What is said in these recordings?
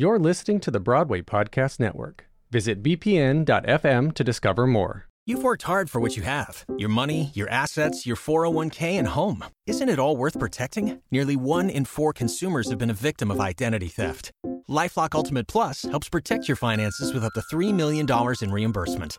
You're listening to the Broadway Podcast Network. Visit bpn.fm to discover more. You've worked hard for what you have your money, your assets, your 401k, and home. Isn't it all worth protecting? Nearly one in four consumers have been a victim of identity theft. Lifelock Ultimate Plus helps protect your finances with up to $3 million in reimbursement.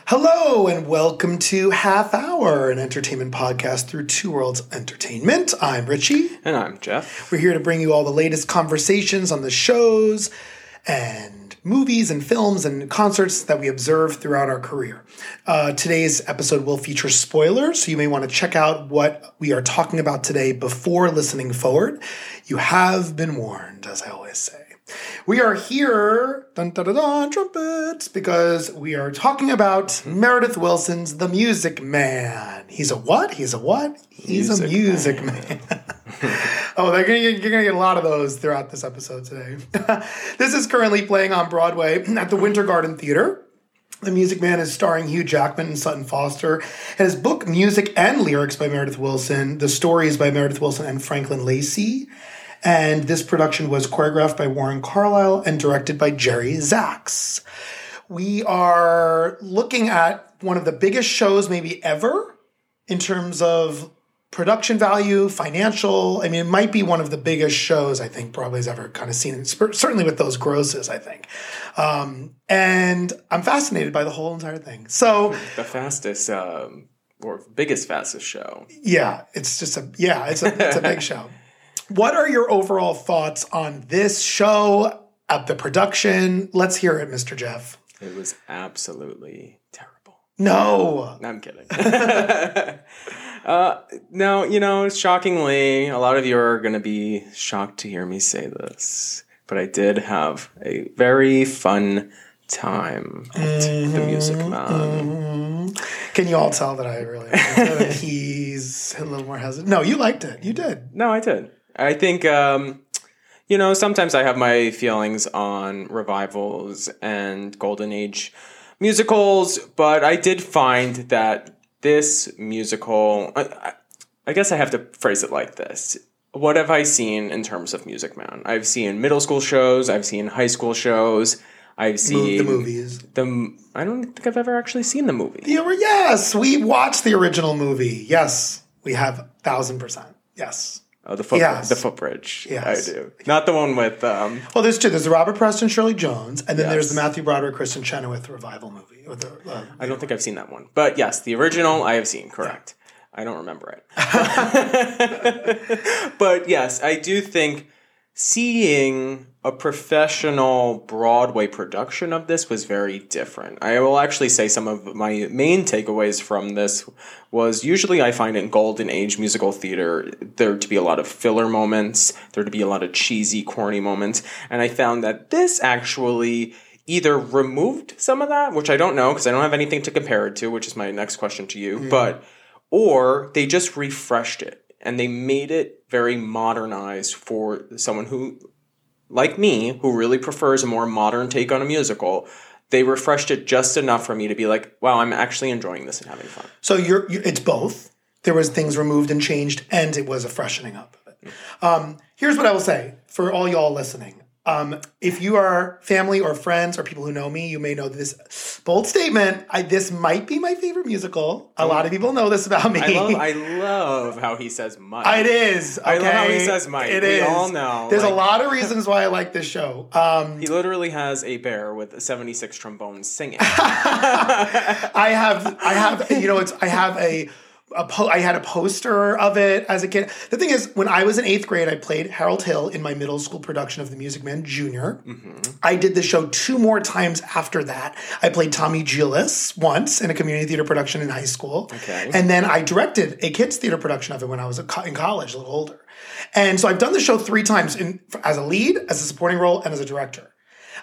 Hello and welcome to Half Hour, an entertainment podcast through Two Worlds Entertainment. I'm Richie. And I'm Jeff. We're here to bring you all the latest conversations on the shows and movies and films and concerts that we observe throughout our career. Uh, today's episode will feature spoilers, so you may want to check out what we are talking about today before listening forward. You have been warned, as I always say. We are here, dun, dun, dun, dun, trumpets, because we are talking about Meredith Willson's The Music Man. He's a what? He's a what? He's a Music music man. oh, they're gonna get, you're going to get a lot of those throughout this episode today. this is currently playing on Broadway at the Winter Garden Theater. The Music Man is starring Hugh Jackman and Sutton Foster. And his book, Music and Lyrics by Meredith Willson. The story is by Meredith Willson and Franklin Lacey. And this production was choreographed by Warren Carlyle and directed by Jerry Zaks. We are looking at one of the biggest shows, maybe ever, in terms of production value, financial. I mean, it might be one of the biggest shows I think probably has ever kind of seen, certainly with those grosses, I think. Um, and I'm fascinated by the whole entire thing. So, The fastest, um, or biggest, fastest show. yeah, it's just a yeah, it's a it's a big show. What are your overall thoughts on this show, of the production? Let's hear it, Mr. Jeff. It was absolutely terrible. No. No, I'm kidding. uh, no, you know, shockingly, a lot of you are going to be shocked to hear me say this, but I did have a very fun time at the mm-hmm. Music Man. Mm-hmm. Can you all tell that I really he's a little more hesitant? No, you liked it. You did. No, I did. I think, um, you know, sometimes I have my feelings on revivals and golden age musicals, but I did find that this musical, I, I- guess I have to phrase it like this. What have I seen in terms of Music Man? I've seen middle school shows, I've seen high school shows, I've seen the movies. The, I don't think I've ever actually seen the movie. The, yes, we watched the original movie. Yes, we have thousand percent. Yes. Oh, the foot, Yes. the footbridge. Yes. I do. Not the one with um, Well, there's two. There's the Robert Preston, Shirley Jones, and then there's the Matthew Broderick, Kristin Chenoweth revival movie. Or the, uh, I don't think I've seen that one. But yes, the original I have seen, correct. I don't remember it. but yes, I do think seeing a professional Broadway production of this was very different. I will actually say some of my main takeaways from this was usually I find in golden age musical theater there to be a lot of filler moments, there to be a lot of cheesy, corny moments, and I found that this actually either removed some of that, which I don't know because I don't have anything to compare it to, which is my next question to you, hmm. but or they just refreshed it and they made it very modernized for someone who like me who really prefers a more modern take on a musical they refreshed it just enough for me to be like wow i'm actually enjoying this and having fun so you're, you it's both. There was things removed and changed, and it was a freshening up of it. Um, here's what I will say for all y'all listening. Um, if you are family or friends or people who know me, you may know this bold statement. I, this might be my favorite musical. A lot of people know this about me. i love i love how he says much It is. I love how he says Mike. It We is. all know, There's a lot of reasons why I like this show. Um, he literally has a bear with 76 trombones singing I have, I have, you know, it's, I have a po- I had a poster of it as a kid. The thing is, when I was in eighth grade, I played Harold Hill in my middle school production of The Music Man Junior. Mm-hmm. I did the show two more times after that. I played Tommy Djilas once in a community theater production in high school. Okay. And then I directed a kids theater production of it when I was a co- in college, a little older. And so I've done the show three times in, as a lead, as a supporting role, and as a director.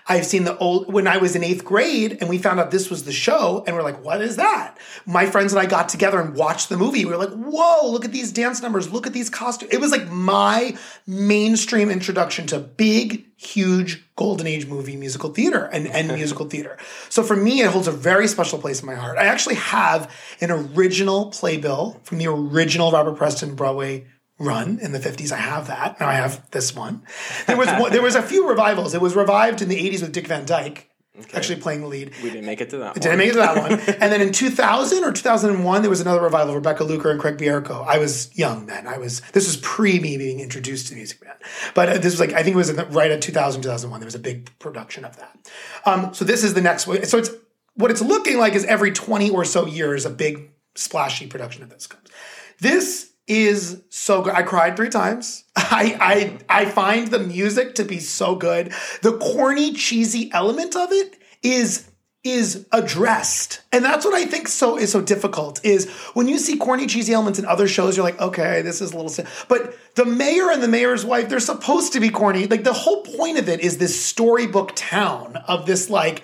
I've seen the old when I was in eighth grade and we found out this was the show and we're like, what is that? My friends and I got together and watched the movie. We were like, whoa, look at these dance numbers, look at these costumes. It was like my mainstream introduction to big, huge golden age movie musical theater and, and musical theater. So for me, it holds a very special place in my heart. I actually have an original playbill from the original Robert Preston Broadway run in the 50s. I have that. Now I have this one. There was one, there was a few revivals. It was revived in the 80s with Dick Van Dyke actually playing the lead. We didn't make it to that. Didn't make it to that one. and then in 2000 or 2001, there was another revival. Of Rebecca Luker and Craig Bierko. I was young then. I was. This was pre me being introduced to Music Man. But uh, this was like I think it was the, right at 2000 2001. There was a big production of that. Um, so this is the next one. So it's what it's looking like is every 20 or so years a big splashy production of this comes. This is so good. I cried three times. I I I find the music to be so good. The corny, cheesy element of it is is addressed. And that's what I think so is so difficult is when you see corny cheesy elements in other shows, you're like, okay, this is a little but the mayor and the mayor's wife, they're supposed to be corny. Like the whole point of it is this storybook town of this like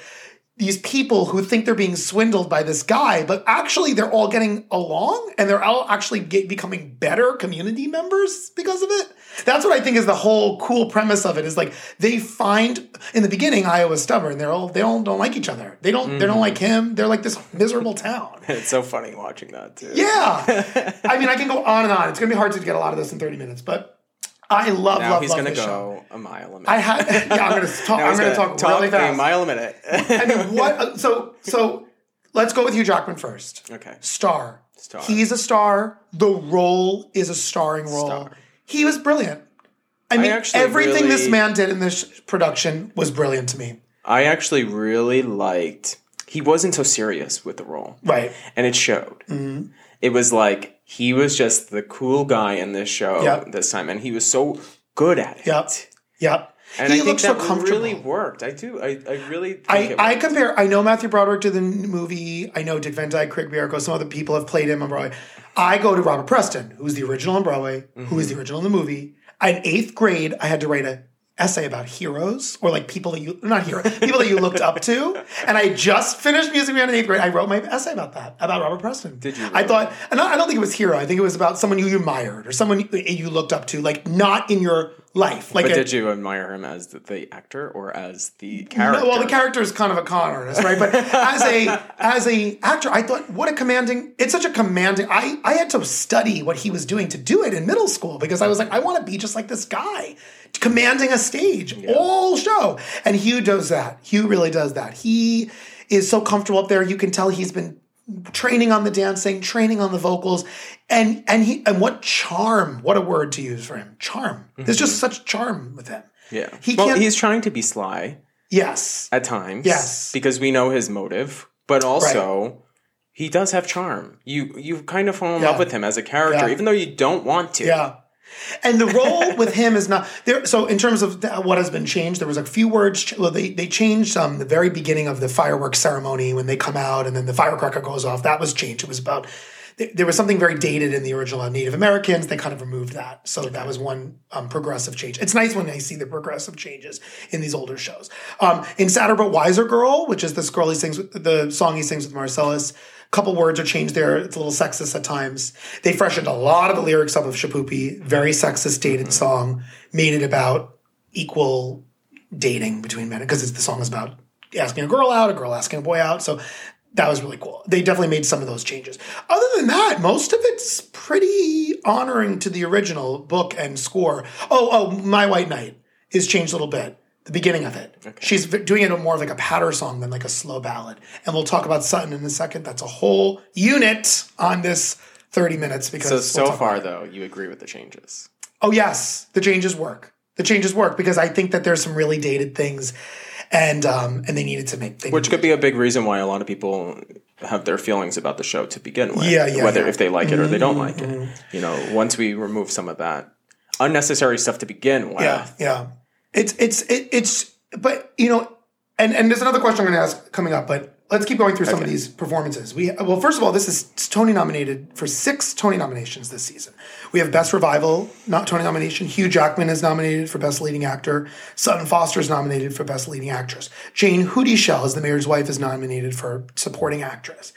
these people who think they're being swindled by this guy, but actually they're all getting along and they're all actually get, becoming better community members because of it. That's what I think is the whole cool premise of it is like they find in the beginning Iowa's stubborn. They're all they all don't like each other. They don't mm-hmm. they don't like him. They're like this miserable town. it's so funny watching that too. Yeah. I mean I can go on and on. It's gonna be hard to get a lot of this in 30 minutes, but I love now love he's love gonna go show. a mile a minute. I had yeah. I'm gonna talk. I'm gonna, talk, talk really fast. a mile a minute. I mean, what? So so let's go with Hugh Jackman first. Okay. Star. Star. He's a star. The role is a starring role. Star. He was brilliant. I mean, actually everything this man did in this production was brilliant to me. I actually really liked. He wasn't so serious with the role, Right. and it showed. Mm-hmm. It was like he was just the cool guy in this show Yep. this time, and he was so good at it. Yep. Yep. And he I think looked so that comfortable. really worked. I do. I, I really. Think I, I compare. I know Matthew Broderick did the movie. I know Dick Van Dyke, Craig Bierko. Some other people have played him on Broadway. I go to Robert Preston, who's the original on Broadway, who is mm-hmm. the original in the movie. In eighth grade, I had to write a essay about heroes or like people that you not hero people that you looked up to. And I just finished Music Man in eighth grade. I wrote my essay about that about Robert Preston. Did you I thought, and I don't think it was hero. I think it was about someone you admired or someone you looked up to, like not in your life. Like But a- did you admire him as the, the actor or as the character? no, well, the character is kind of a con artist, right? But as a as a actor, I thought, what a commanding! It's such a commanding. I I had to study what he was doing to do it in middle school because I was like, I want to be just like this guy, commanding a stage all show. And Hugh does that. Hugh really does that. He is so comfortable up there. You can tell he's been training on the dancing, training on the vocals, and and he and what charm! What a word to use for him. Charm. There's just mm-hmm. such charm with him. yeah. He well, can't- he's trying to be sly Yes. at times. Yes. Because we know his motive, but also. He does have charm. You you kind of fall in Yeah. love with him as a character, Yeah. even though you don't want to. Yeah. And the role with him is not there. So in terms of what has been changed, there was a few words. Well, they they changed um, the very beginning of the fireworks ceremony when they come out and then the firecracker goes off. That was changed. It was about there, there was something very dated in the original on Native Americans. They kind of removed that. So that was one um, progressive change. It's nice when I see the progressive changes in these older shows. Um, in Sadder but Wiser Girl, which is this girl he sings with, the song he sings with Marcellus. Couple words are changed there. It's a little sexist at times. They freshened a lot of the lyrics up of Shipoopi. Very sexist dated song. Made it about equal dating between men because the song is about asking a girl out, a girl asking a boy out. So that was really cool. They definitely made some of those changes. Other than that, most of it's pretty honoring to the original book and score. Oh, oh, My White Knight is changed a little bit. The beginning of it. She's doing it more of like a patter song than like a slow ballad. And we'll talk about Sutton in a second. That's a whole unit on this 30 minutes because So we'll far though, you agree with the changes. Oh yes, the changes work. The changes work because I think that there's some really dated things, and um, and they needed to make. Which could be a big reason why a lot of people have their feelings about the show to begin with. Yeah, yeah, Whether yeah. Mm-hmm, if they like it or they don't like it. You know, once we remove some of that unnecessary stuff to begin with. Yeah, yeah. It's it's it, it's but you know, and and there's another question I'm going to ask coming up, but let's keep going through some of these performances. We well, first of all, this is Tony nominated for six Tony nominations this season. We have Best Revival, not Tony nomination. Hugh Jackman is nominated for Best Leading Actor. Sutton Foster is nominated for Best Leading Actress. Jayne Houdyshell, as the mayor's wife, is nominated for Supporting Actress.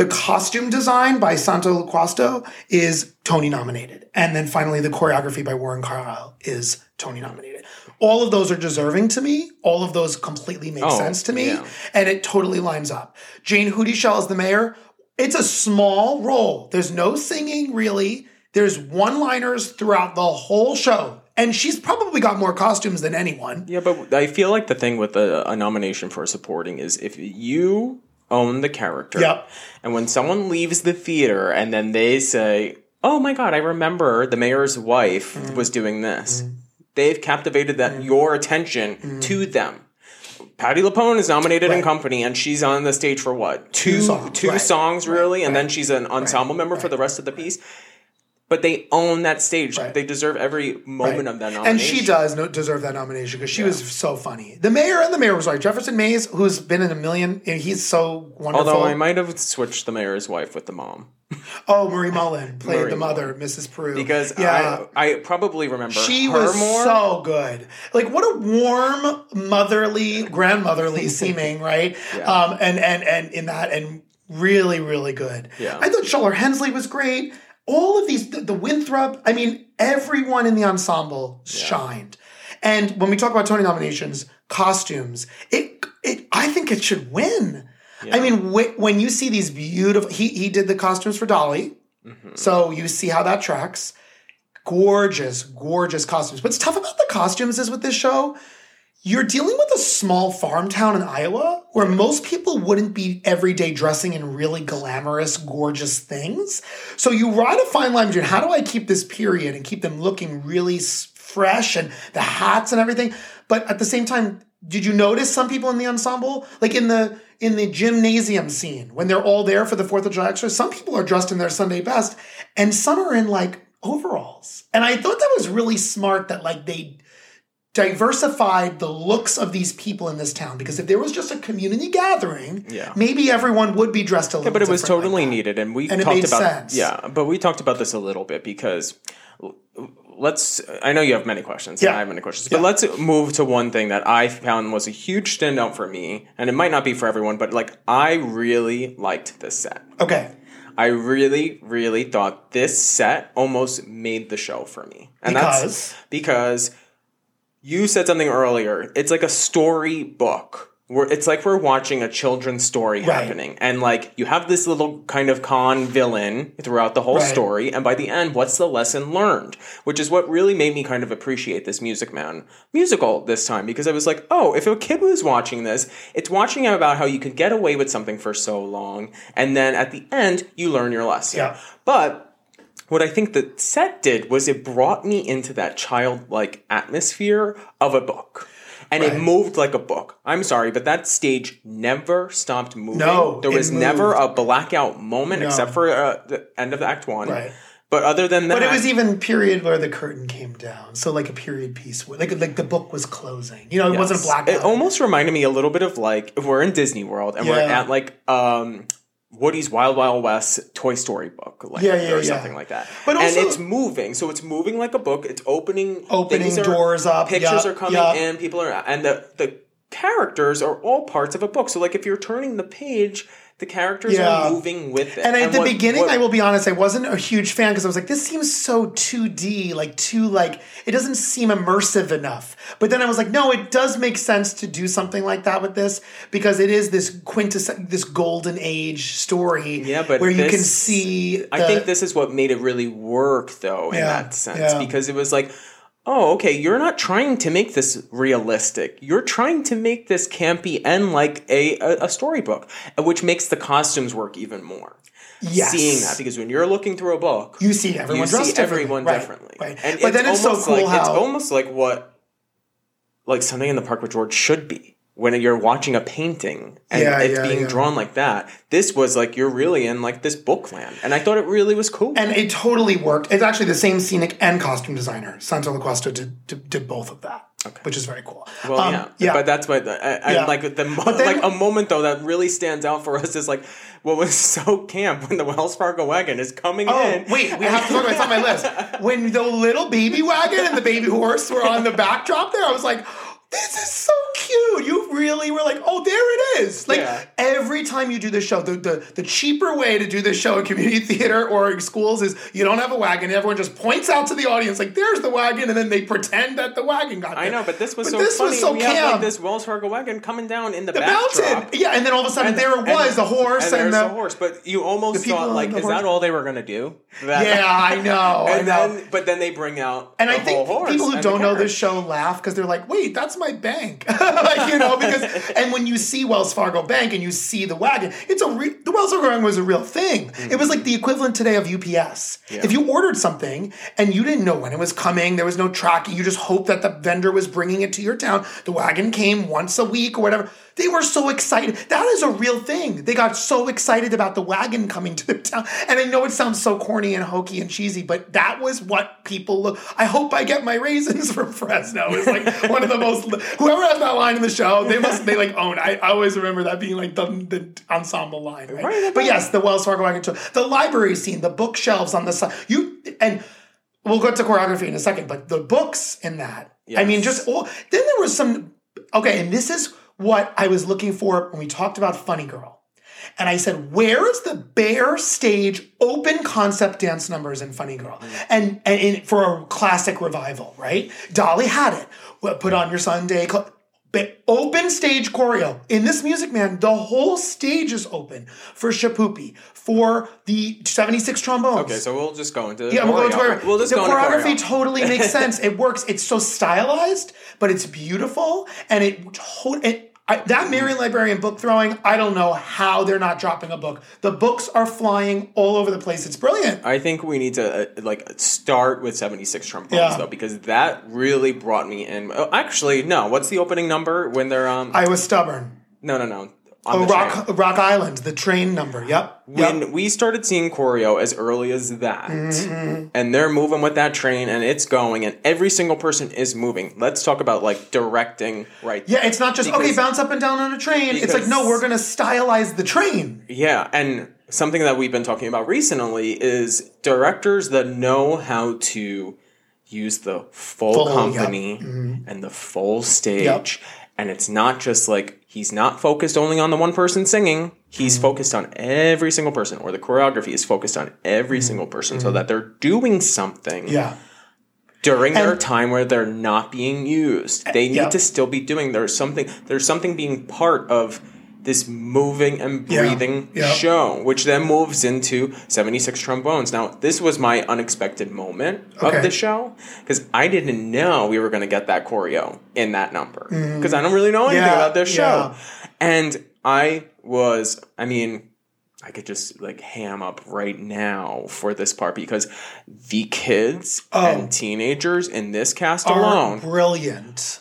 The costume design by Santo Loquasto is Tony nominated. And then finally, the choreography by Warren Carlyle is Tony nominated. All of those are deserving to me. All of those completely make Oh, sense to me. yeah. And it totally lines up. Jayne Houdyshell is the mayor. It's a small role. There's no singing really. There's one liners throughout the whole show. And she's probably got more costumes than anyone. Yeah, but I feel like the thing with a, a nomination for supporting is if you own the character, Yep. and when someone leaves the theater and then they say, "Oh my god, I remember the mayor's wife Mm-hmm. was doing this," they've captivated that your attention Mm-hmm. to them. Patti LuPone is nominated in Company, and she's on the stage for what two songs, two right. songs really, and right, then she's an ensemble member for the rest of the piece. But they own that stage. Right. They deserve every moment of that nomination. And she does no, deserve that nomination because she was so funny. The mayor and the mayor was like Jefferson Mays, who's been in a million, and he's so wonderful. Although I might have switched the mayor's wife with the mom oh, Marie Mullen played Marie the mother, Mrs. Paroo. because yeah. I I probably remember she was more. so good. Like what a warm, motherly, grandmotherly seeming, right? Um, and and and in that, and really, really good. Yeah. I thought Shuler Hensley was great. All of these, the, the Winthrop. I mean, everyone in the ensemble shined. And when we talk about Tony nominations, costumes, it it I think it should win. I mean, wh- when you see these beautiful, he he did the costumes for Dolly, Mm-hmm. so you see how that tracks gorgeous, gorgeous costumes. What's tough about the costumes is with this show, you're dealing with a small farm town in Iowa where most people wouldn't be every day dressing in really glamorous, gorgeous things. So you ride a fine line between how do I keep this period and keep them looking really fresh and the hats and everything, but at the same time. Did you notice some people in the ensemble, like in the in the gymnasium scene, when they're all there for the Fourth of July extras? Some people are dressed in their Sunday best, and some are in like overalls. And I thought that was really smart that like they diversified the looks of these people in this town because if there was just a community gathering, Yeah. maybe everyone would be dressed a little. Yeah, but it was different like totally needed, and we And talked about sense. yeah, but we talked about this a little bit because let's. I know you have many questions, Yeah. and I have many questions, but Yeah. let's move to one thing that I found was a huge standout for me, and it might not be for everyone, but like I really liked this set. Okay, I really, really thought this set almost made the show for me. And Because? that's because you said something earlier. It's like a story book. Where it's like we're watching a children's story Right. happening. And like you have this little kind of con villain throughout the whole Right. story. And by the end, what's the lesson learned? Which is what really made me kind of appreciate this Music Man musical this time because I was like, oh, if a kid was watching this, it's watching about how you could get away with something for so long. And then at the end, you learn your lesson. Yeah. But what I think the set did was it brought me into that childlike atmosphere of a book. And it moved like a book. I'm sorry, but that stage never stopped moving. No, there was never a blackout moment No. except for uh, the end of Act One. Right. But other than that, but it was even period where the curtain came down, so like a period piece, where- like like the book was closing. You know, it wasn't a blackout. It almost reminded me a little bit of like if we're in Disney World and we're at like um Woody's Wild Wild West Toy Story book, like, Yeah, yeah, or yeah. something like that. But and it's moving, so it's moving like a book. It's opening, Opening are- doors up, pictures yeah, are coming yeah. in, people are, and the the characters are all parts of a book. So like if you're turning the page, the characters Yeah. are moving with it. And at the what- beginning, what- I will be honest, I wasn't a huge fan because I was like, this seems so 2D, like too like it doesn't seem immersive enough. But then I was like, no, it does make sense to do something like that with this because it is this quintess this golden age story. Yeah, but where you can this- see. I think this is what made it really work, though, in Yeah, that sense, yeah. because it was like, oh, okay, you're not trying to make this realistic. You're trying to make this campy and like a a, a storybook, uh, which makes the costumes work even more. Yes. Seeing that because when you're looking through a book, you see everyone you see differently. everyone Right, differently, right. And but then it's so cool like, how it's almost like what like something in the park with George should be. When you're watching a painting and Yeah, it's yeah, being yeah. drawn like that, this was like you're really in like this book land, and I thought it really was cool. and it totally worked. It's actually the same scenic and costume designer, Santo Loquasto, did, did, did both of that. which is very cool. Well, Um, yeah. yeah. but that's what I, I Yeah. like. The mo- then- like a moment though that really stands out for us is like what was so camp when the Wells Fargo wagon is coming Oh, in. wait, we have to talk about it's on my list. When the little baby wagon and the baby horse were on the backdrop there, I was like, this is so cute. You really were like, oh, there it is. Like Yeah. every time you do this show, the, the the cheaper way to do this show in community theater or in schools is you don't have a wagon. Everyone just points out to the audience, like, there's the wagon, and then they pretend that the wagon got there. I know, but this was But so this funny. was so we have like camp. this Wells Fargo wagon coming down in the, the backdrop. mountain. Yeah, and then all of a sudden And- there it and- was, the horse and, and, the, the horse. But you almost thought like, is horse. that all they were gonna do? That- Yeah, I know. I And know. then, but then they bring out And I think horse people who don't know this show laugh because they're like, wait, that's my bank. like, you know, because, and when you see Wells Fargo Bank and you see the wagon, it's a, re- the Wells Fargo wagon was a real thing. It was like the equivalent today of UPS. If you ordered something and you didn't know when it was coming, there was no tracking, you just hoped that the vendor was bringing it to your town. The wagon came once a week or whatever. They were so excited. That is a real thing. They got so excited about the wagon coming to their town. And I know it sounds so corny and hokey and cheesy, but that was what people look. I hope I get my raisins from Fresno. Is like one of the most. Whoever has that line in the show, they must they like own. I, I always remember that being like the, the ensemble line, right? Right, but yes, the Wells Fargo wagon the library scene, the bookshelves on the side. You and we'll go to choreography in a second, but the books in that. I mean, just all. Then there was some. Okay, and this is what I was looking for when we talked about Funny Girl. And I said, where is the bare stage open concept dance numbers in Funny Girl? Mm. And, and in, for a classic revival, right? Dolly had it. Put on your Sunday. cl- But open stage choreo. In this Music Man, the whole stage is open for Shipoopi, for the 76 trombones. Okay, so we'll just go into the Yeah, we'll go into choreo. We'll just the go into choreography choreo. totally makes sense. It works. It's so stylized, but it's beautiful, and it, to- it I, that Marion Librarian book throwing. I don't know how they're not dropping a book. The books are flying all over the place. It's brilliant. I think we need to uh, like start with 76 trombones Yeah. though because that really brought me in. Oh, actually, no. What's the opening number when they're um I was stubborn. No, no, no. On Oh, Rock train. Rock Island, the train number. Yep. When yep. we started seeing choreo as early as that, Mm-hmm. and they're moving with that train, and it's going, and every single person is moving. Let's talk about like directing, right? Yeah, it's not just okay, bounce up and down on a train. It's like no, we're gonna stylize the train. Yeah, and something that we've been talking about recently is directors that know how to use the full, Full, company yep. Mm-hmm. and the full stage. And it's not just like he's not focused only on the one person singing. He's Mm-hmm. focused on every single person, or the choreography is focused on every mm. single person so mm. that they're doing something. Yeah. during their time where they're not being used. They eh, need Yep. to still be doing there's something there's something being part of this moving and Yeah. breathing show, which then moves into 76 trombones. Now, this was my unexpected moment Okay. of the show because I didn't know we were going to get that choreo in that number mm. because I don't really know anything. Yeah, about this show. yeah. And I was, I mean, I could just like ham up right now for this part because the kids oh. and teenagers in this cast Oh. Are alone, brilliant.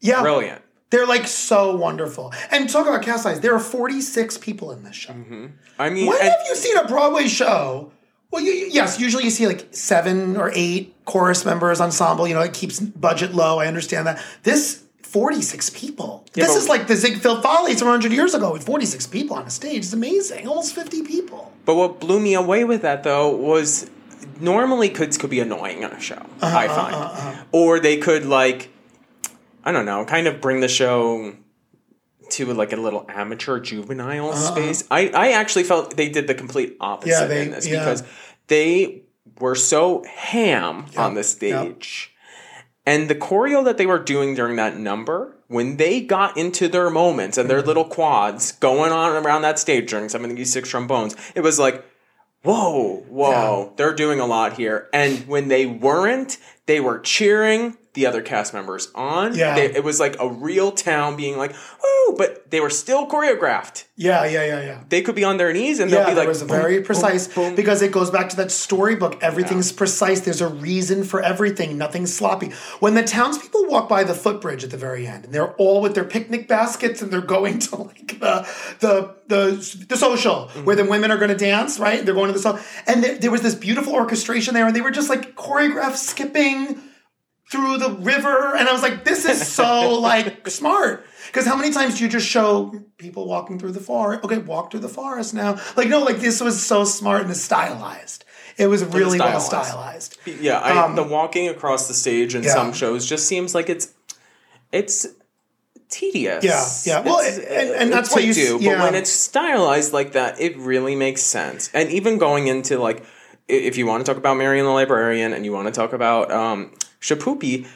Yeah. brilliant. They're like so wonderful. And talk about cast size. There are 46 people in this show. Mm-hmm. I mean, When and- have you seen a Broadway show? Well, you, yes, usually you see like seven or eight chorus members, ensemble. You know, it keeps budget low. I understand that. This 46 people. Yeah, this is like the Ziegfeld Follies from 100 years ago with 46 people on a stage. It's amazing. Almost 50 people. But what blew me away with that though was normally kids could be annoying on a show. I uh-huh, find, uh-huh, uh-huh. or they could like, I don't know, kind of bring the show to like a little amateur juvenile space. I I actually felt they did the complete opposite Yeah, they- in this yeah. because they were so ham on the stage. And the choreo that they were doing during that number, when they got into their moments and Mm-hmm. their little quads going on around that stage during 76 trombones, it was like, whoa, whoa, they're doing a lot here. And when they weren't, they were cheering the other cast members on. Yeah. They- it was like a real town being like, woo, but they were still choreographed. Yeah, yeah, yeah, yeah. They could be on their knees and Yeah, they'll be like, was boom, very precise boom. because it goes back to that storybook. Everything's precise. There's a reason for everything. Nothing's sloppy. When the townspeople walk by the footbridge at the very end, and they're all with their picnic baskets and they're going to like the the the, the social mm-hmm. where the women are going to dance, right? They're going to the social, and there, there was this beautiful orchestration there, and they were just like choreographed skipping through the river. And I was like, this is so like smart. Because how many times do you just show people walking through the forest? Okay, walk through the forest now. Like, no, like this was so smart and stylized. It was really well stylized. stylized. Yeah, I, the walking across the stage in Um, yeah. some shows just seems like it's it's tedious. Yeah, yeah. Well, It's- and- and that's what you do. yeah. But when it's stylized like that, it really makes sense. And even going into like, if you want to talk about Marion the Librarian and you want to talk about um, Shipoopi,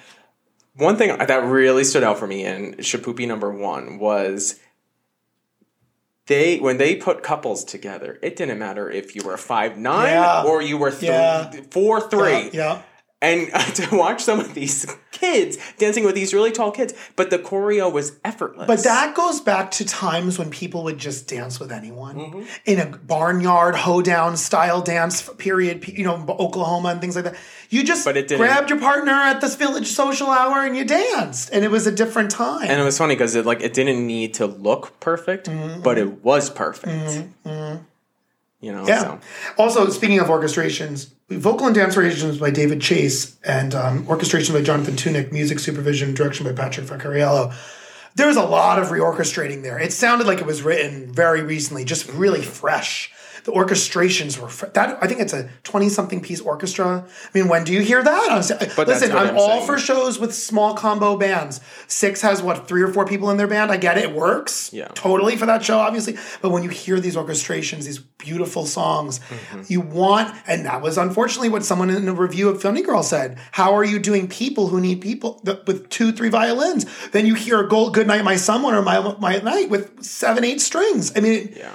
one thing that really stood out for me in Shipoopi number one was they when they put couples together, it didn't matter if you were five nine Yeah. or you were Yeah. four three. Yeah. And to watch some of these kids dancing with these really tall kids, but the choreo was effortless. But that goes back to times when people would just dance with anyone Mm-hmm. in a barnyard hoedown style dance period, you know, Oklahoma and things like that. You just But it didn't- grabbed your partner at this village social hour and you danced, and it was a different time. and it was funny because it like it didn't need to look perfect, mm-hmm. but it was perfect. Mm-hmm. Mm-hmm. You know, yeah. so Also, speaking of orchestrations, vocal and dance arrangements by David Chase and um, orchestration by Jonathan Tunick, music supervision, and direction by Patrick Vaccariello. There was a lot of reorchestrating there. It sounded like it was written very recently, just really fresh. The orchestrations were fr- that. I think it's a twenty-something piece orchestra. I mean, when do you hear that? I was- that's Listen, I'm, I'm all for shows with small combo bands. Six has what three or four people in their band. I get it, it works. Yeah. totally for that show, obviously. But when you hear these orchestrations, these beautiful songs, Mm-hmm. you want, and that was unfortunately what someone in a review of Funny Girl said. How are you doing people who need people th- with two, three violins? Then you hear a "Gold Good Night, My Someone" or "My My Night" with seven, eight strings. I mean, yeah.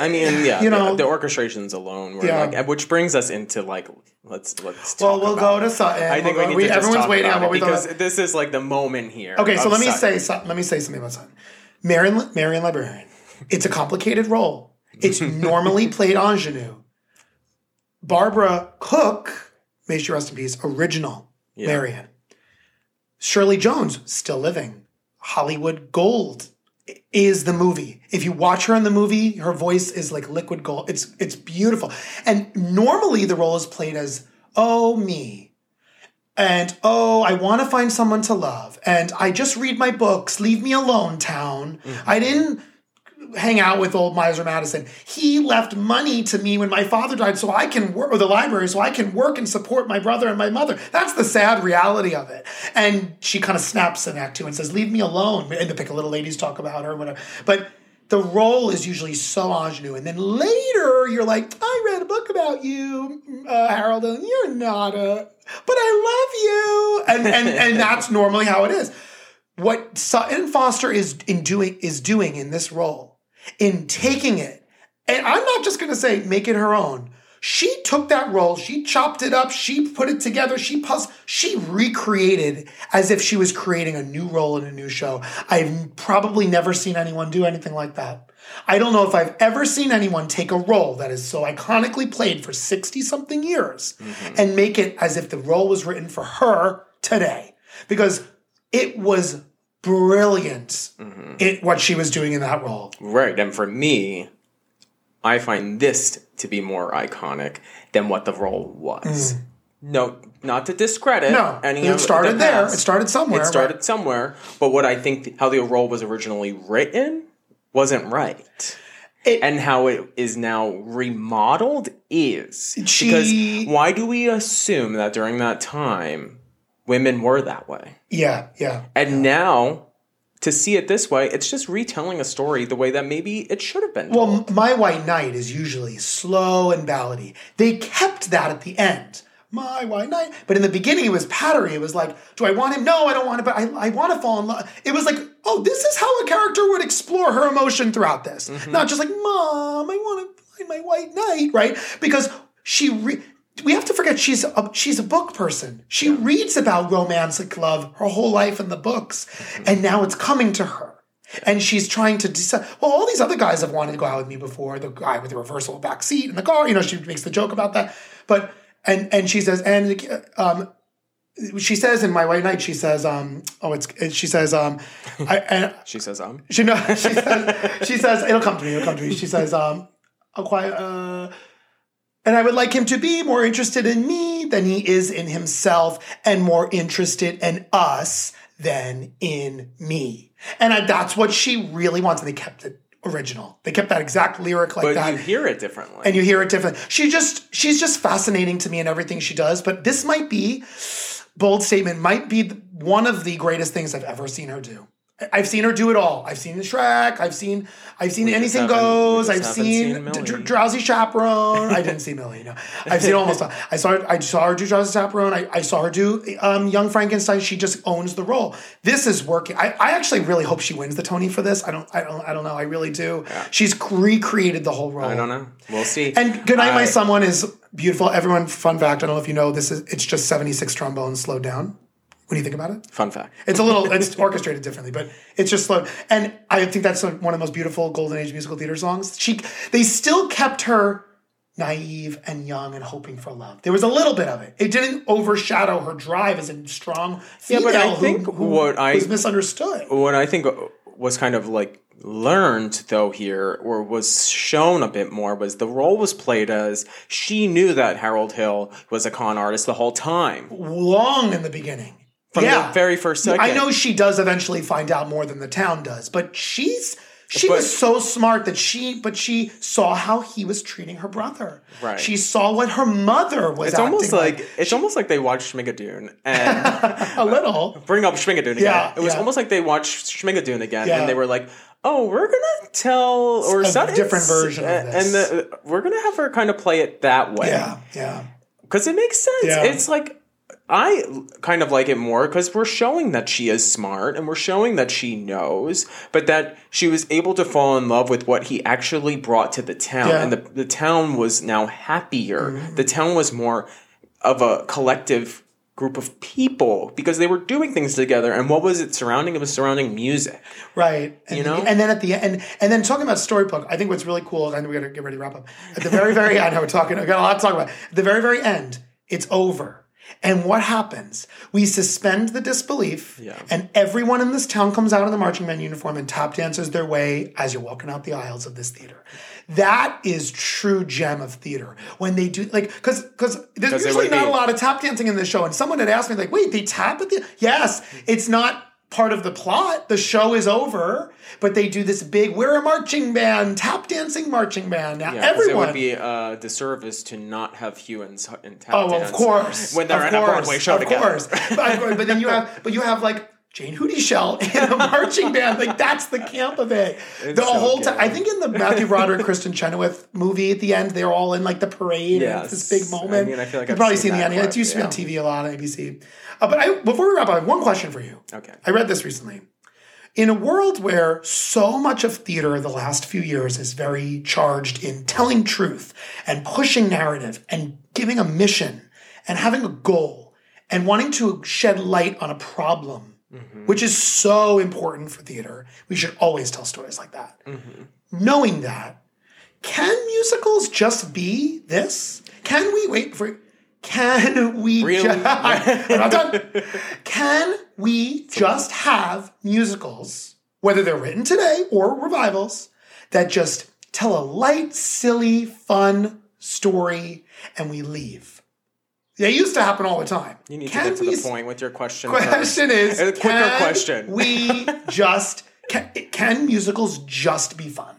I mean, yeah, You the- know- the, orchestrations alone were Yeah. like, which brings us into like, let's let's. well, we'll about go to Sutton. I think We'll we need to just everyone's talk waiting about on what we because this is like the moment here. Okay, so let me Sutton. say something. Let me say something about Sutton. Marion, Marion Librarian. It's a complicated role. It's normally played ingenue. Barbara Cook, may she rest in peace, original Marion. Shirley Jones, still living. Hollywood Gold is the movie. If you watch her in the movie, her voice is like liquid gold. It's it's beautiful. And normally the role is played as oh me. And oh, I want to find someone to love. And I just read my books. Leave me alone, town. Mm-hmm. I didn't hang out with old Miser Madison. He left money to me when my father died so I can work, or the library, so I can work and support my brother and my mother. That's the sad reality of it. And she kind of snaps in Act Two and says, Leave me alone. And the pick a little ladies talk about her, whatever. But the role is usually so ingenue. And then later, you're like, I read a book about you, uh, Harold, and you're not a, but I love you. And, and, and that's normally how it is what Sutton Foster is in doing is doing in this role, in taking it, and I'm not just going to say make it her own. She took that role, she chopped it up, she put it together, she pus- she recreated as if she was creating a new role in a new show. I've probably never seen anyone do anything like that. I don't know if I've ever seen anyone take a role that is so iconically played for 60 something years mm-hmm. and make it as if the role was written for her today. Because it was brilliant mm-hmm. it what she was doing in that role. Right, and for me, I find this to be more iconic than what the role was. No, not to discredit Mm. No, any it started the there. It started somewhere, It started right. somewhere, but what I think how the role was originally written wasn't right. It- and how it is now remodeled is She- because why do we assume that during that time women were that way? Yeah, yeah. And now to see it this way, it's just retelling a story the way that maybe it should have been. Well, told. M- My White Knight is usually slow and ballady. They kept that at the end. My White Knight. But in the beginning, it was pattery. It was like, do I want him? No, I don't want him, but I, I want to fall in love. It was like, oh, this is how a character would explore her emotion throughout this. Mm-hmm. Not just like, Mom, I want to find my White Knight, right? Because she, re- we have to forget she's a, she's a book person. She reads about romantic love her whole life in the books. And now it's coming to her. And she's trying to decide. Well, all these other guys have wanted to go out with me before. The guy with the reversible back seat in the car. You know, she makes the joke about that. But and and she says, and um, she says in my white knight, she says, um, oh, it's she says, um, I and she says, um, she no, she says, she says, it'll come to me, it'll come to me. She says, um, a quiet, uh, And I would like him to be more interested in me than he is in himself and more interested in us than in me. And I, that's what she really wants. And they kept it original. They kept that exact lyric like but that. you hear it differently. and you hear it differently. She just, she's just fascinating to me in everything she does. But this might be, bold statement, might be one of the greatest things I've ever seen her do. I've seen her do it all. I've seen the Shrek. I've seen I've seen Anything Goes. I've seen, seen. Dr- Drowsy Chaperone. I didn't see Millie. No, I've seen almost. all. I saw her, I saw her do Drowsy Chaperone. I, I saw her do um, Young Frankenstein. She just owns the role. This is working. I, I actually really hope she wins the Tony for this. I don't. I don't. I don't know. I really do. She's recreated the whole role. I don't know. We'll see. And Good Night, My Someone is beautiful. Everyone, fun fact. I don't know if you know this is. It's just seventy six trombones slowed down. What do you think about it? Fun fact. It's a little, it's orchestrated differently, but it's just slow. And I think that's one of the most beautiful golden age musical theater songs. She, they still kept her naive and young and hoping for love. There was a little bit of it. It didn't overshadow her drive as a strong Yeah, but I who- think who, what I- was misunderstood. what I think was kind of like learned though here or was shown a bit more was the role was played as she knew that Harold Hill was a con artist the whole time. Long in the beginning. From yeah. the very first second. I know she does eventually find out more than the town does, but she's she But- was so smart that she but she saw how he was treating her brother. Right. She saw what her mother was It's almost acting like it's almost like they watched Schmigadoon and a little. bring up Schmigadoon again. Yeah, it was yeah. almost like they watched Schmigadoon again Yeah. and they were like, "Oh, we're gonna tell or A some- different version of and the, we're gonna have her kind of play it that way." Yeah, yeah. because it makes sense. Yeah. It's like I kind of like it more because we're showing that she is smart and we're showing that she knows, but that she was able to fall in love with what he actually brought to the town, Yeah. and the the town was now happier. Mm-hmm. The town was more of a collective group of people because they were doing things together. And what was it surrounding? It was surrounding music. Right. And, You know? and then at the end, and then talking about storybook, I think what's really cool, and we got to get ready to wrap up. At the very, very end, I we're talking, I got a lot to talk about. At the very, very end, it's over. And what happens? We suspend the disbelief, Yeah. and everyone in this town comes out in the marching band uniform and tap dances their way as you're walking out the aisles of this theater. That is true gem of theater. When they do like because because there's usually not be- a lot of tap dancing in this show. And someone had asked me, like, wait, they tap at the yes, it's not part of the plot. The show is over, but they do this big, we're a marching band, tap dancing marching band. Now Yeah, everyone it would be a uh, disservice to not have Hugh and, and tap Oh, dance of course. when they're of in a course, Broadway show of together. course. But, but then you have, but you have like Jayne Houdyshell in a marching band. Like that's the camp of it. the so whole time. I think in the Matthew Broderick, Kristin Chenoweth movie at the end, they're all in like the parade. and it's this big moment. I mean, I feel like you've I've probably seen seen, the end. It used to be on. TV a lot on ABC. Uh, but I, before we wrap up, I have one question for you. Okay. I read this recently. In a world where so much of theater the last few years is very charged in telling truth and pushing narrative and giving a mission and having a goal and wanting to shed light on a problem, Mm-hmm. which is so important for theater, we should always tell stories like that. Mm-hmm. Knowing that, can musicals just be this? Can we wait for? Can we? Really? ju- I'm done. Can we just have musicals, whether they're written today or revivals, that just tell a light, silly, fun story and we leave? They used to happen all the time. You need Can to get to the point with your question. Question first. is, a quicker can question. we just can, can musicals just be fun?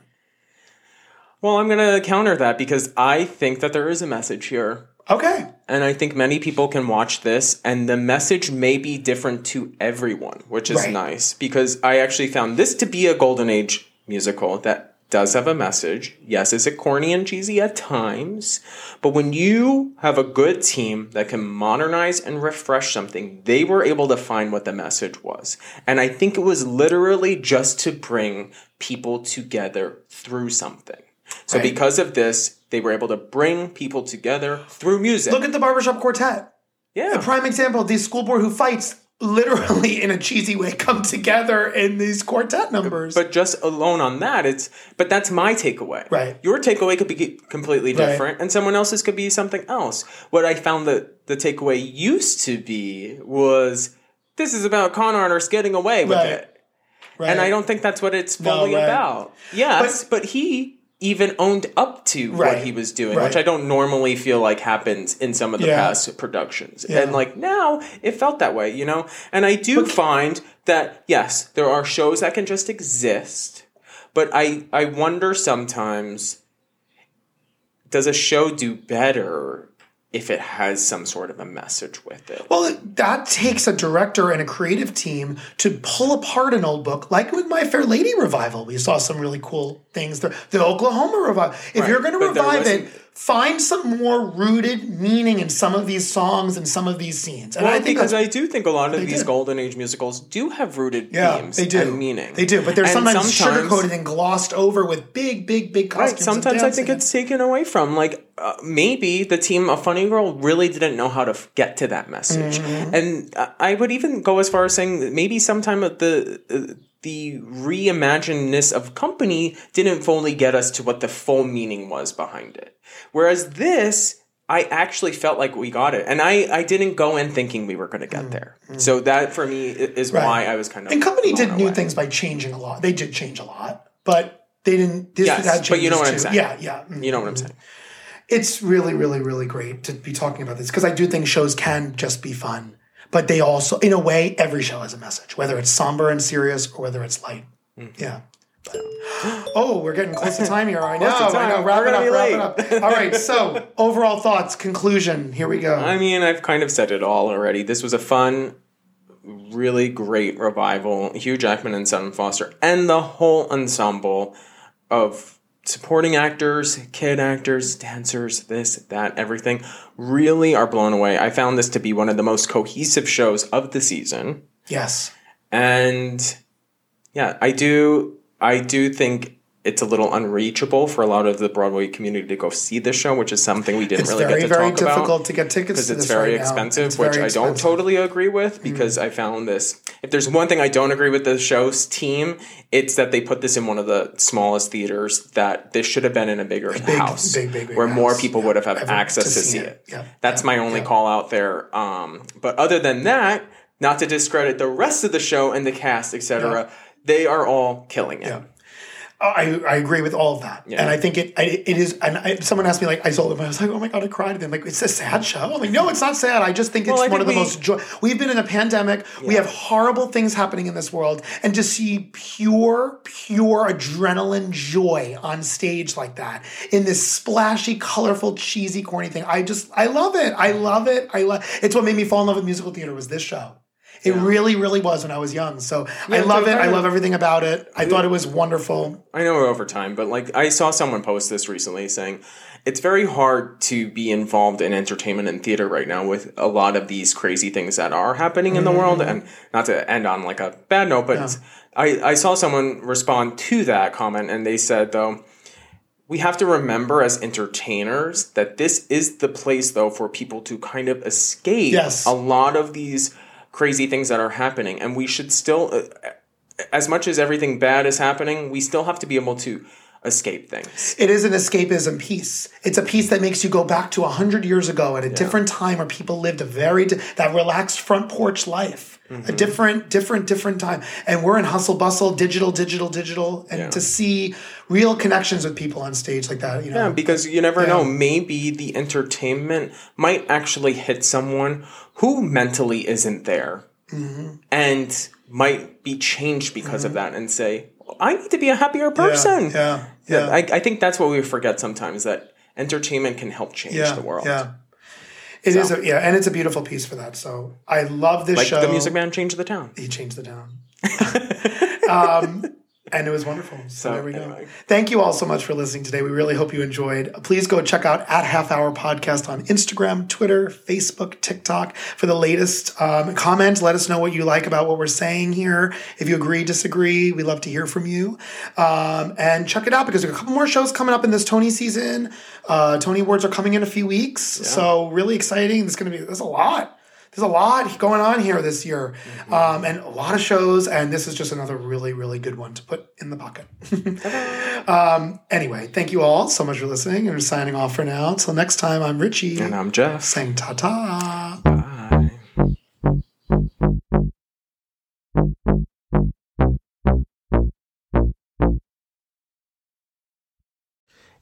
well, I'm going to counter that because I think that there is a message here. Okay. And I think many people can watch this, and the message may be different to everyone, which is Right. nice because I actually found this to be a golden age musical that does have a message. Yes, is it corny and cheesy at times? But when you have a good team that can modernize and refresh something, they were able to find what the message was. And I think it was literally just to bring people together through something. So Right. because of this, they were able to bring people together through music. Look at the barbershop quartet. yeah. A prime example of the school board who fights literally in a cheesy way come together in these quartet numbers. But just alone on that, it's but that's my takeaway. Right. Your takeaway could be completely Right. different, and someone else's could be something else. What I found that the takeaway used to be was this is about con artists getting away with Right. it. right. And I don't think that's what it's No, fully right. about. Yes, but, he even owned up to Right. what he was doing, Right. which I don't normally feel like happens in some of the Yeah. past productions. Yeah. And like now, it felt that way, you know? And I do find that, yes, there are shows that can just exist, but I, I wonder sometimes does a show do better if it has some sort of a message with it? Well, that takes a director and a creative team to pull apart an old book, like with My Fair Lady revival. We saw some really cool things there. The Oklahoma revival. If Right, you're going to revive it, find some more rooted meaning in some of these songs and some of these scenes. And Well, I think because I do think a lot of these did. golden age musicals do have rooted yeah, themes they do and meaning. They do, but they're And sometimes, sometimes- sugarcoated and glossed over with big, big, big costumes. Right. Sometimes I think it's taken away from like uh, maybe the team of Funny Girl really didn't know how to f- get to that message, Mm-hmm. and uh, I would even go as far as saying that maybe sometime the. Uh, the reimaginedness of company didn't fully get us to what the full meaning was behind it. Whereas this, I actually felt like we got it. And I, I didn't go in thinking we were going to get there. So that for me is Mm-hmm. Right. why I was kind of. And company did blown new away. things by changing a lot. They did change a lot, but they didn't. This Yes, but you know what I'm saying. Yeah, yeah. You know what I'm saying? It's really, really, really great to be talking about this because I do think shows can just be fun, but they also, in a way, every show has a message, whether it's somber and serious or whether it's light. Mm-hmm. Yeah. But- oh, we're getting close to time here. I know. I know. Wrap it up. Wrap it up. All right. So, overall thoughts, conclusion. Here we go. I mean, I've kind of said it all already. This was a fun, really great revival. Hugh Jackman and Sutton Foster, and the whole ensemble of supporting actors, kid actors, dancers, this, that, everything, really are blown away. I found this to be one of the most cohesive shows of the season. yes. And yeah, I do I do think it's a little unreachable for a lot of the Broadway community to go see this show, which is something we didn't It's really very, get to very talk about It's very difficult to get tickets because it's very right expensive, It's which very I don't totally agree Mm. with because I found this. If there's one thing I don't agree with the show's team, it's that they put this in one of the smallest theaters. That this should have been in a bigger house, big, big, big where more people Yeah, would have had access to see it. it. Yeah, That's my only call out there. Um, but other than that, not to discredit the rest of the show and the cast, etc. They are all killing it. Yeah. I, I agree with all of that, Yeah. and I think it I, it is. And I, someone asked me like I told them I was like, oh my god, I cried. And like it's a sad show. I'm like, no, it's not sad. I just think it's Well, one think of the we- most. joy. We've been in a pandemic. We have horrible things happening in this world, and to see pure, pure adrenaline joy on stage like that in this splashy, colorful, cheesy, corny thing. I just I love it. I love it. I love. It's what made me fall in love with musical theater. Was this show. It really, really was when I was young. So I love it. I love everything about it. I mm-hmm. thought it was wonderful. I know we're over time, but like I saw someone post this recently saying it's very hard to be involved in entertainment and theater right now with a lot of these crazy things that are happening in the mm-hmm. world. And not to end on like a bad note, but I, I saw someone respond to that comment and they said though, we have to remember as entertainers that this is the place though for people to kind of escape Yes. a lot of these crazy things that are happening and we should still uh, as much as everything bad is happening we still have to be able to escape things It is an escapism piece. It's a piece that makes you go back to 100 years ago at a different time where people lived a very, that relaxed front porch life. A different, different, different time. And we're in hustle bustle, digital, digital, digital. And Yeah. to see real connections with people on stage like that, you know. yeah because you never know maybe the entertainment might actually hit someone who mentally isn't there Mm-hmm. and might be changed because of that and say i need to be a happier person yeah, yeah. I, I think that's what we forget sometimes that entertainment can help change yeah, the world Yeah. It is, a, yeah, and it's a beautiful piece for that. So I love this like show. the music man changed the town He changed the town. um, and it was wonderful. So, So, there we go. anyway. Thank you all so much for listening today. We really hope you enjoyed. Please go check out at Half Hour Podcast on Instagram, Twitter, Facebook, TikTok for the latest. Um, comment. Let us know what you like about what we're saying here. If you agree, disagree, we love to hear from you. Um, and check it out because there are a couple more shows coming up in this Tony season. Uh, Tony Awards are coming in a few weeks, so really exciting. There's going to be there's a lot there's a lot going on here this year um, and a lot of shows and this is just another really really good one to put in the bucket um, anyway thank you all so much for listening and we're signing off for now. Until next time i'm richie. And i'm jeff. Saying ta-ta. Bye.